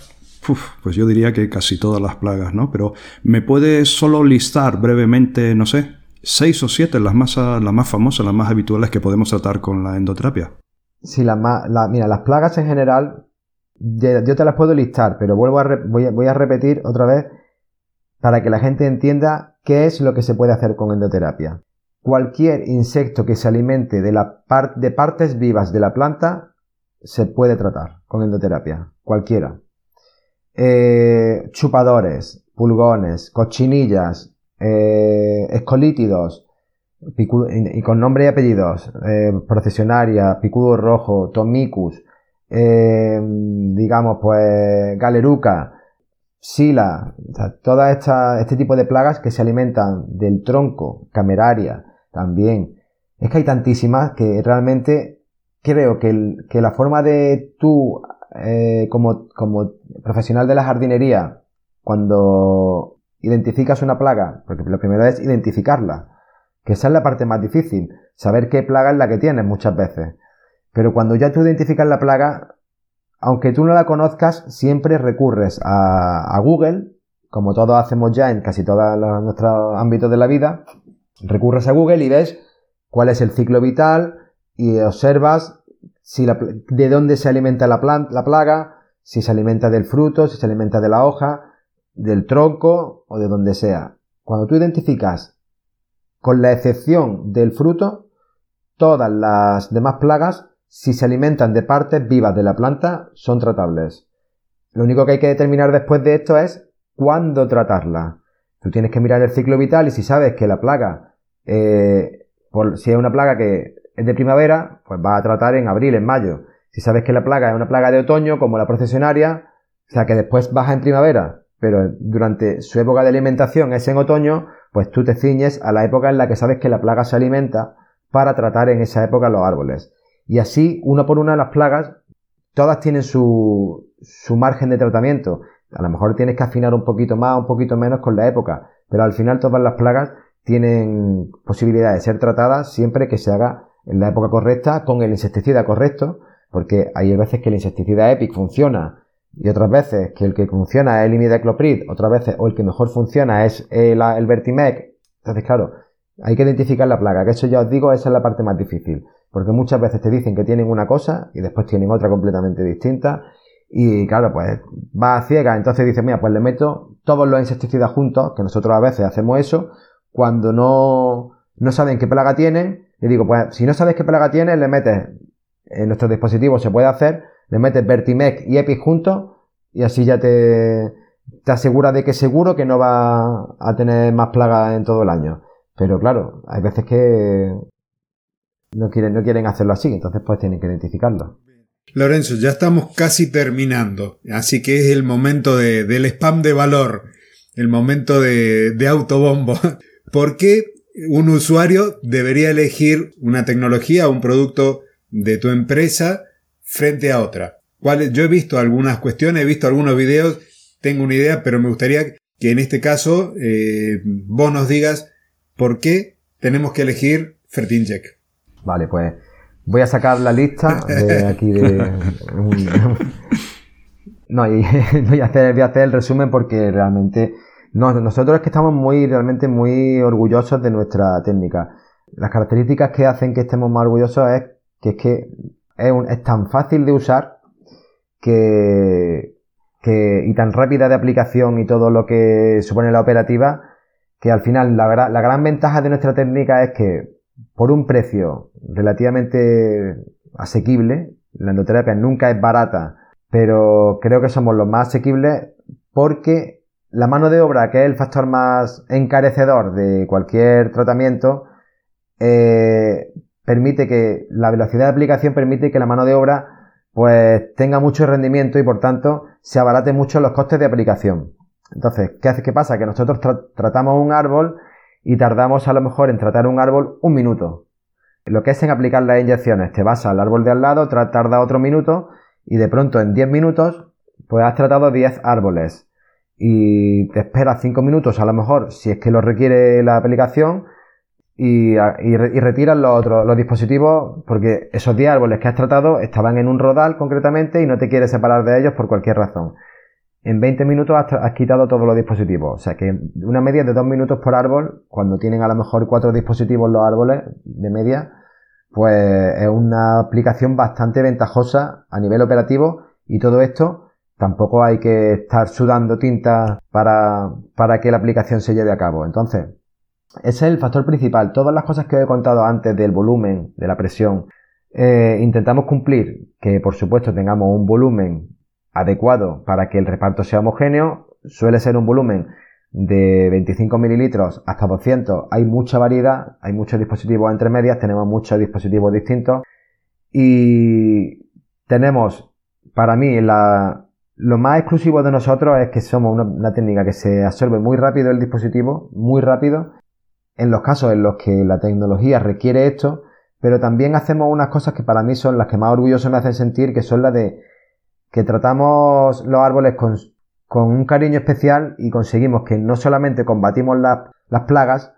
pues yo diría que casi todas las plagas, ¿no? Pero ¿me puedes solo listar brevemente, no sé, seis o siete, las más, las más famosas, las más habituales que podemos tratar con la endoterapia. Sí, las mira, las plagas en general, yo te las puedo listar, pero vuelvo a, voy, a, repetir otra vez para que la gente entienda qué es lo que se puede hacer con endoterapia. Cualquier insecto que se alimente de, la de partes vivas de la planta se puede tratar con endoterapia. Cualquiera. Eh, chupadores, pulgones, cochinillas, eh, escolítidos, y con nombre y apellidos, eh, procesionaria, picudo rojo, tomicus, eh, digamos, pues, galeruca, sila, o este tipo de plagas que se alimentan del tronco, cameraria, también. Es que hay tantísimas que realmente creo que, que la forma de tú, como, como profesional de la jardinería, cuando identificas una plaga, porque lo primero es identificarla, que esa es la parte más difícil, saber qué plaga es la que tienes muchas veces. Pero cuando ya tú identificas la plaga, aunque tú no la conozcas, siempre recurres a, Google, como todos hacemos ya en casi todos nuestros ámbitos de la vida, recurres a Google y ves cuál es el ciclo vital, y observas si de dónde se alimenta la, la plaga, si se alimenta del fruto, si se alimenta de la hoja, del tronco o de donde sea. Cuando tú identificas, con la excepción del fruto, todas las demás plagas, si se alimentan de partes vivas de la planta, son tratables. Lo único que hay que determinar después de esto es cuándo tratarla. Tú tienes que mirar el ciclo vital y si sabes que la plaga, eh, si es una plaga que es de primavera, pues va a tratar en abril, en mayo. Si sabes que la plaga es una plaga de otoño, como la procesionaria, o sea que después baja en primavera, pero durante su época de alimentación es en otoño, pues tú te ciñes a la época en la que sabes que la plaga se alimenta para tratar en esa época los árboles. Y así, uno por una, las plagas, todas tienen su, su margen de tratamiento. A lo mejor tienes que afinar un poquito más, un poquito menos con la época, pero al final todas las plagas tienen posibilidad de ser tratadas siempre que se haga en la época correcta con el insecticida correcto, porque hay veces que el insecticida EPIC funciona y otras veces que el que funciona es el imidacloprid, otras veces o el que mejor funciona es el, el Vertimec. Entonces, claro, hay que identificar la plaga, que eso ya os digo, esa es la parte más difícil, porque muchas veces te dicen que tienen una cosa y después tienen otra completamente distinta y claro, pues va a ciega, entonces dice, mira, pues le meto todos los insecticidas juntos, que nosotros a veces hacemos eso, cuando no, no saben qué plaga tienen, le digo, pues si no sabes qué plaga tiene, le metes, en nuestro dispositivo se puede hacer, le metes Vertimec y Epic juntos y así ya te, te asegura de que seguro que no va a tener más plagas en todo el año. Pero claro, hay veces que no quieren, no quieren hacerlo así, entonces pues tienen que identificarlo. Lorenzo, ya estamos casi terminando, así que es el momento de, del spam de valor, el momento de, de autobombo. ¿Por qué un usuario debería elegir una tecnología un producto de tu empresa frente a otra. Yo he visto algunas cuestiones, he visto algunos videos, tengo una idea, pero me gustaría que en este caso eh, vos nos digas por qué tenemos que elegir Fertincheck. Vale, pues voy a sacar la lista de aquí de... no, y voy a, hacer, voy a hacer el resumen porque realmente no, nosotros es que estamos muy, realmente muy orgullosos de nuestra técnica. Las características que hacen que estemos más orgullosos es que es que es, tan fácil de usar que, y tan rápida de aplicación y todo lo que supone la operativa, que al final la, la gran ventaja de nuestra técnica es que por un precio relativamente asequible, la endoterapia nunca es barata, pero creo que somos los más asequibles porque la mano de obra, que es el factor más encarecedor de cualquier tratamiento, eh, permite que la velocidad de aplicación permite que la mano de obra pues tenga mucho rendimiento y por tanto se abarate mucho los costes de aplicación. Entonces, ¿qué hace? ¿Qué pasa? Que nosotros tratamos un árbol y tardamos a lo mejor en tratar un árbol un minuto. Lo que es en aplicar las inyecciones, te vas al árbol de al lado, tarda otro minuto y de pronto en 10 minutos pues has tratado 10 árboles y te esperas 5 minutos a lo mejor si es que lo requiere la aplicación y, y, retiras los otros los dispositivos porque esos 10 árboles que has tratado estaban en un rodal concretamente y no te quieres separar de ellos por cualquier razón. En 20 minutos has, quitado todos los dispositivos. O sea que una media de 2 minutos por árbol, cuando tienen a lo mejor 4 dispositivos los árboles de media, pues es una aplicación bastante ventajosa a nivel operativo y todo esto Tampoco hay que estar sudando tinta para, para que la aplicación se lleve a cabo. Entonces, es el factor principal. Todas las cosas que he contado antes del volumen, de la presión, eh, intentamos cumplir que por supuesto tengamos un volumen adecuado para que el reparto sea homogéneo. Suele ser un volumen de 25 mililitros hasta 200. Hay mucha variedad, hay muchos dispositivos entre medias, tenemos muchos dispositivos distintos y tenemos para mí la, lo más exclusivo de nosotros es que somos una, técnica que se absorbe muy rápido el dispositivo, muy rápido, en los casos en los que la tecnología requiere esto, pero también hacemos unas cosas que para mí son las que más orgulloso me hacen sentir, que son las de que tratamos los árboles con, un cariño especial y conseguimos que no solamente combatimos las plagas,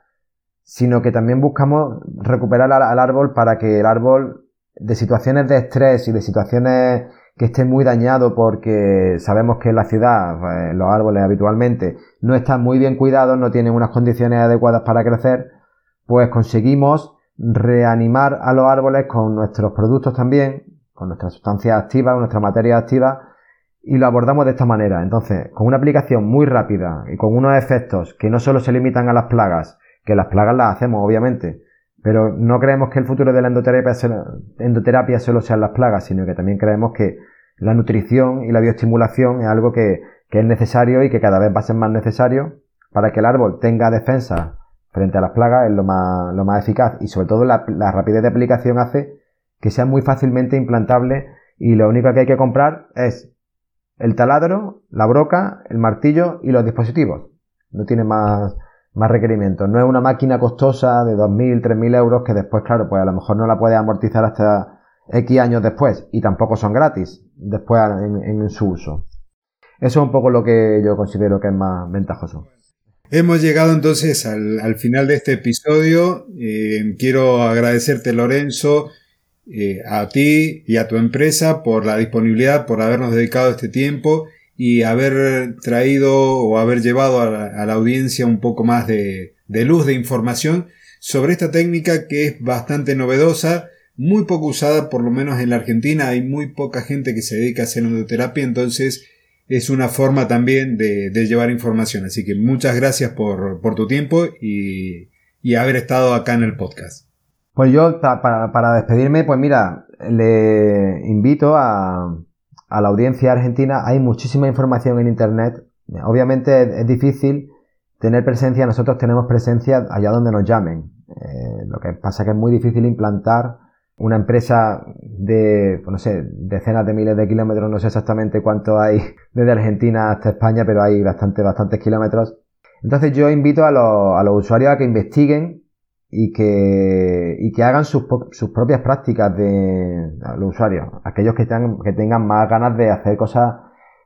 sino que también buscamos recuperar al árbol para que el árbol de situaciones de estrés y de situaciones que esté muy dañado porque sabemos que en la ciudad pues, los árboles habitualmente no están muy bien cuidados, no tienen unas condiciones adecuadas para crecer, pues conseguimos reanimar a los árboles con nuestros productos también, con nuestras sustancias activas, nuestra materia activa, y lo abordamos de esta manera. Entonces, con una aplicación muy rápida y con unos efectos que no solo se limitan a las plagas, que las plagas las hacemos obviamente, pero no creemos que el futuro de la endoterapia, solo sean las plagas, sino que también creemos que la nutrición y la bioestimulación es algo que, es necesario y que cada vez va a ser más necesario para que el árbol tenga defensa frente a las plagas, es lo más, lo más eficaz y sobre todo la rapidez de aplicación hace que sea muy fácilmente implantable y lo único que hay que comprar es el taladro, la broca, el martillo y los dispositivos. No tiene más, más requerimientos. No es una máquina costosa de 2.000, 3.000 euros que después, claro, pues a lo mejor no la puedes amortizar hasta X años después y tampoco son gratis después en, su uso. Eso es un poco lo que yo considero que es más ventajoso. Hemos llegado entonces al, final de este episodio. Eh, quiero agradecerte, Lorenzo, eh, a ti y a tu empresa por la disponibilidad, por habernos dedicado este tiempo y haber traído o haber llevado a la, audiencia un poco más de, luz, de información sobre esta técnica que es bastante novedosa, muy poco usada, por lo menos en la Argentina, hay muy poca gente que se dedica a hacer endoterapia, entonces es una forma también de, llevar información. Así que muchas gracias por, tu tiempo y haber estado acá en el podcast. Pues yo, para despedirme, pues mira, le invito a, la audiencia argentina. Hay muchísima información en Internet. Obviamente es, difícil tener presencia. Nosotros tenemos presencia allá donde nos llamen. Eh, lo que pasa es que es muy difícil implantar una empresa de, pues no sé, decenas de miles de kilómetros. No sé exactamente cuánto hay desde Argentina hasta España, pero hay bastante, bastantes kilómetros. Entonces yo invito a a los usuarios a que investiguen y que, y que hagan sus, sus propias prácticas de los usuarios, aquellos que tengan, que tengan más ganas de hacer cosas,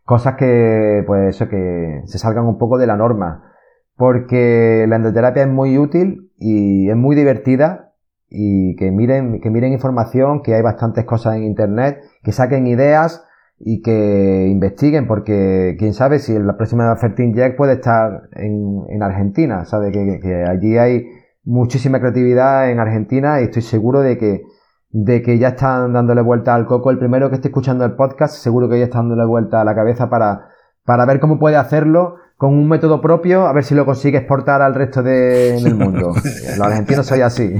cosas que, pues eso, que se salgan un poco de la norma. Porque la endoterapia es muy útil y es muy divertida y que miren, que miren información, que hay bastantes cosas en internet, que saquen ideas y que investiguen, porque quién sabe si la próxima Fertin Jack puede estar en, en Argentina, sabe que, que allí hay muchísima creatividad en Argentina y estoy seguro de que, de que ya están dándole vuelta al coco. El primero que esté escuchando el podcast, seguro que ya está dándole vuelta a la cabeza para, para ver cómo puede hacerlo con un método propio, a ver si lo consigue exportar al resto del de, mundo. Los argentinos soy así.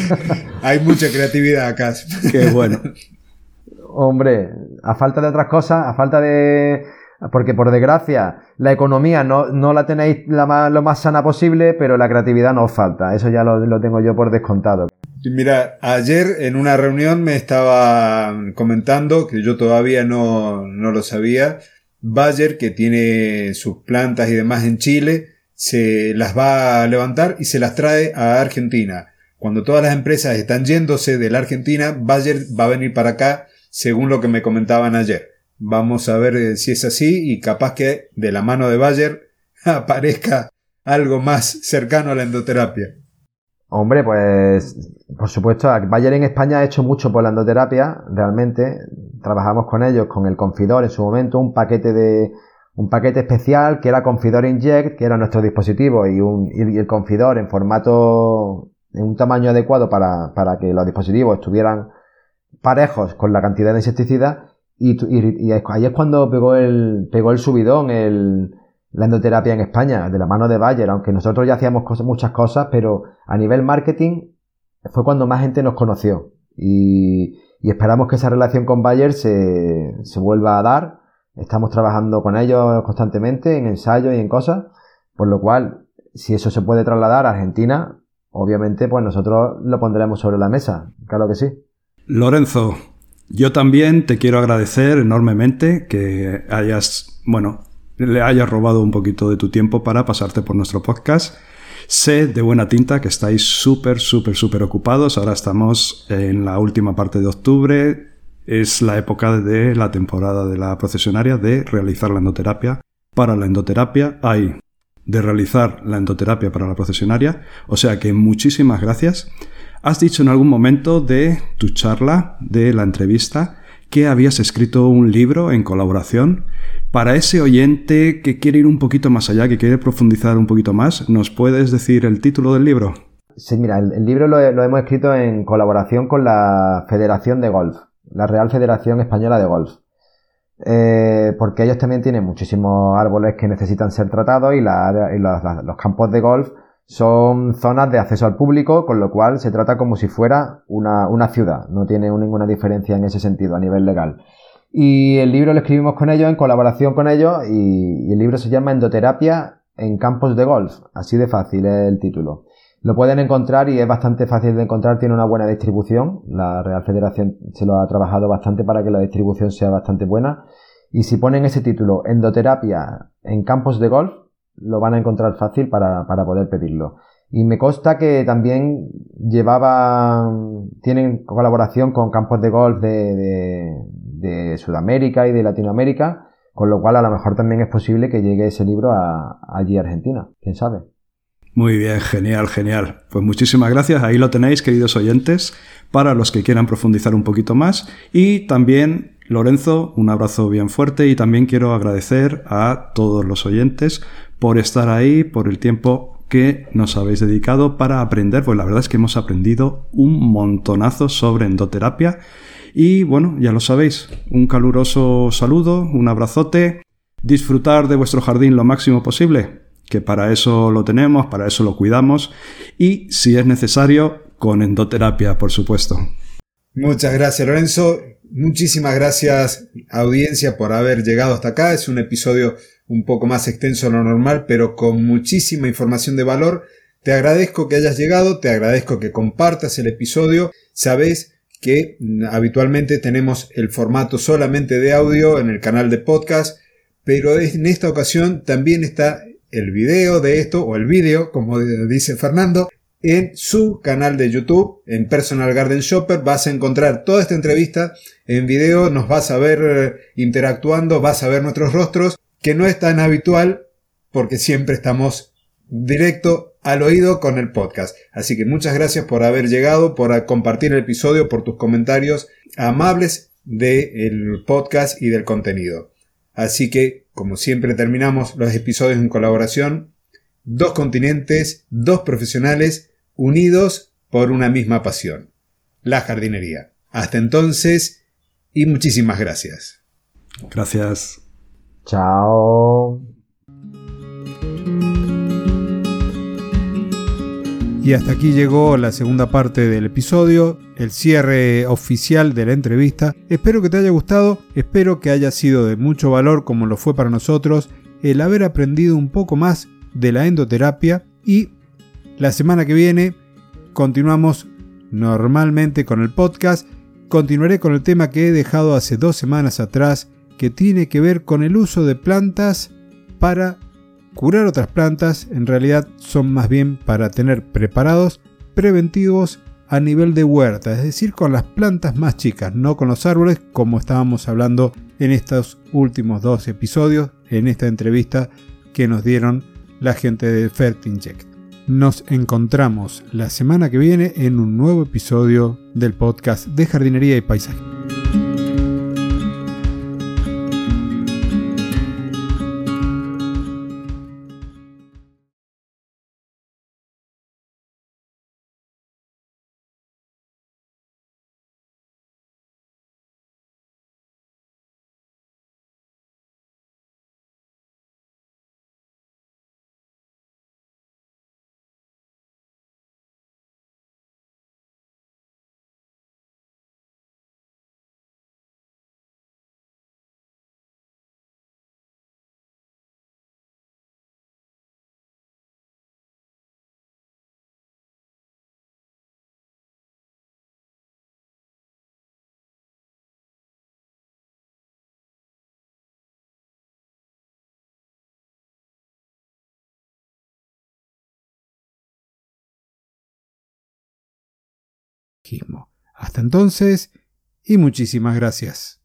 Hay mucha creatividad acá. Qué bueno. Hombre, a falta de otras cosas, a falta de porque por desgracia, la economía no, no la tenéis la más, lo más sana posible, pero la creatividad no os falta. Eso ya lo, tengo yo por descontado. Mira, ayer en una reunión me estaba comentando, que yo todavía no, no lo sabía, Bayer, que tiene sus plantas y demás en Chile, se las va a levantar y se las trae a Argentina. Cuando todas las empresas están yéndose de la Argentina, Bayer va a venir para acá, según lo que me comentaban ayer. Vamos a ver eh, si es así y capaz que de la mano de Bayer aparezca algo más cercano a la endoterapia. Hombre, pues por supuesto, Bayer en España ha hecho mucho por la endoterapia, realmente. Trabajamos con ellos, con el Confidor en su momento, un paquete de un paquete especial que era Confidor Inject, que era nuestro dispositivo, y, un, y el Confidor en formato, en un tamaño adecuado para, para que los dispositivos estuvieran parejos con la cantidad de insecticida y, ahí es cuando pegó el, pegó el subidón el, la endoterapia en España, de la mano de Bayer, aunque nosotros ya hacíamos muchas cosas, pero a nivel marketing fue cuando más gente nos conoció. Y, y esperamos que esa relación con Bayer se, se vuelva a dar. Estamos trabajando con ellos constantemente en ensayos y en cosas, por lo cual, si eso se puede trasladar a Argentina, obviamente, pues nosotros lo pondremos sobre la mesa. Claro que sí. Lorenzo, yo también te quiero agradecer enormemente que hayas, bueno, le hayas robado un poquito de tu tiempo para pasarte por nuestro podcast. Sé de buena tinta que estáis súper, súper, súper ocupados. Ahora estamos en la última parte de octubre. Es la época de la temporada de la procesionaria de realizar la endoterapia. Para la endoterapia hay de realizar la endoterapia para la procesionaria. O sea que muchísimas gracias. Has dicho en algún momento de tu charla, de la entrevista, que habías escrito un libro en colaboración. Para ese oyente que quiere ir un poquito más allá, que quiere profundizar un poquito más, ¿nos puedes decir el título del libro? Sí, mira, el, libro lo, hemos escrito en colaboración con la Federación de Golf, la Real Federación Española de Golf. Eh, porque ellos también tienen muchísimos árboles que necesitan ser tratados y, los campos de golf son zonas de acceso al público, con lo cual se trata como si fuera una, ciudad. No tiene ninguna diferencia en ese sentido a nivel legal. Y el libro lo escribimos con ellos, en colaboración con ellos, y, el libro se llama Endoterapia en campos de golf. Así de fácil es el título. Lo pueden encontrar y es bastante fácil de encontrar, tiene una buena distribución. La Real Federación se lo ha trabajado bastante para que la distribución sea bastante buena. Y si ponen ese título, Endoterapia en campos de golf, lo van a encontrar fácil para, poder pedirlo. Y me consta que también llevaba, tienen colaboración con campos de golf de, de, Sudamérica y de Latinoamérica, con lo cual a lo mejor también es posible que llegue ese libro a, allí a Argentina, quién sabe. Muy bien, genial, genial. Pues muchísimas gracias. Ahí lo tenéis, queridos oyentes, para los que quieran profundizar un poquito más. Y también, Lorenzo, un abrazo bien fuerte y también quiero agradecer a todos los oyentes por estar ahí, por el tiempo que nos habéis dedicado para aprender, pues la verdad es que hemos aprendido un montonazo sobre endoterapia. Y bueno, ya lo sabéis, un caluroso saludo, un abrazote, disfrutar de vuestro jardín lo máximo posible, que para eso lo tenemos, para eso lo cuidamos, y si es necesario, con endoterapia, por supuesto. Muchas gracias, Lorenzo. Muchísimas gracias, audiencia, por haber llegado hasta acá. Es un episodio un poco más extenso de lo normal, pero con muchísima información de valor. Te agradezco que hayas llegado, te agradezco que compartas el episodio. Sabes que mm, habitualmente tenemos el formato solamente de audio en el canal de podcast, pero en esta ocasión también está el video de esto, o el vídeo, como dice Fernando, en su canal de YouTube, en Personal Garden Shopper. Vas a encontrar toda esta entrevista en video, nos vas a ver eh, interactuando, vas a ver nuestros rostros que no es tan habitual porque siempre estamos directo al oído con el podcast. Así que muchas gracias por haber llegado, por compartir el episodio, por tus comentarios amables del podcast y del contenido. Así que, como siempre terminamos los episodios en colaboración, dos continentes, dos profesionales unidos por una misma pasión, la jardinería. Hasta entonces y muchísimas gracias. Gracias. Chao. Y hasta aquí llegó la segunda parte del episodio, el cierre oficial de la entrevista. Espero que te haya gustado, espero que haya sido de mucho valor como lo fue para nosotros el haber aprendido un poco más de la endoterapia y la semana que viene continuamos normalmente con el podcast. Continuaré con el tema que he dejado hace dos semanas atrás que tiene que ver con el uso de plantas para curar otras plantas, en realidad son más bien para tener preparados preventivos a nivel de huerta, es decir, con las plantas más chicas, no con los árboles como estábamos hablando en estos últimos dos episodios, en esta entrevista que nos dieron la gente de Fertinject. Nos encontramos la semana que viene en un nuevo episodio del podcast de jardinería y paisaje. Hasta entonces, y muchísimas gracias.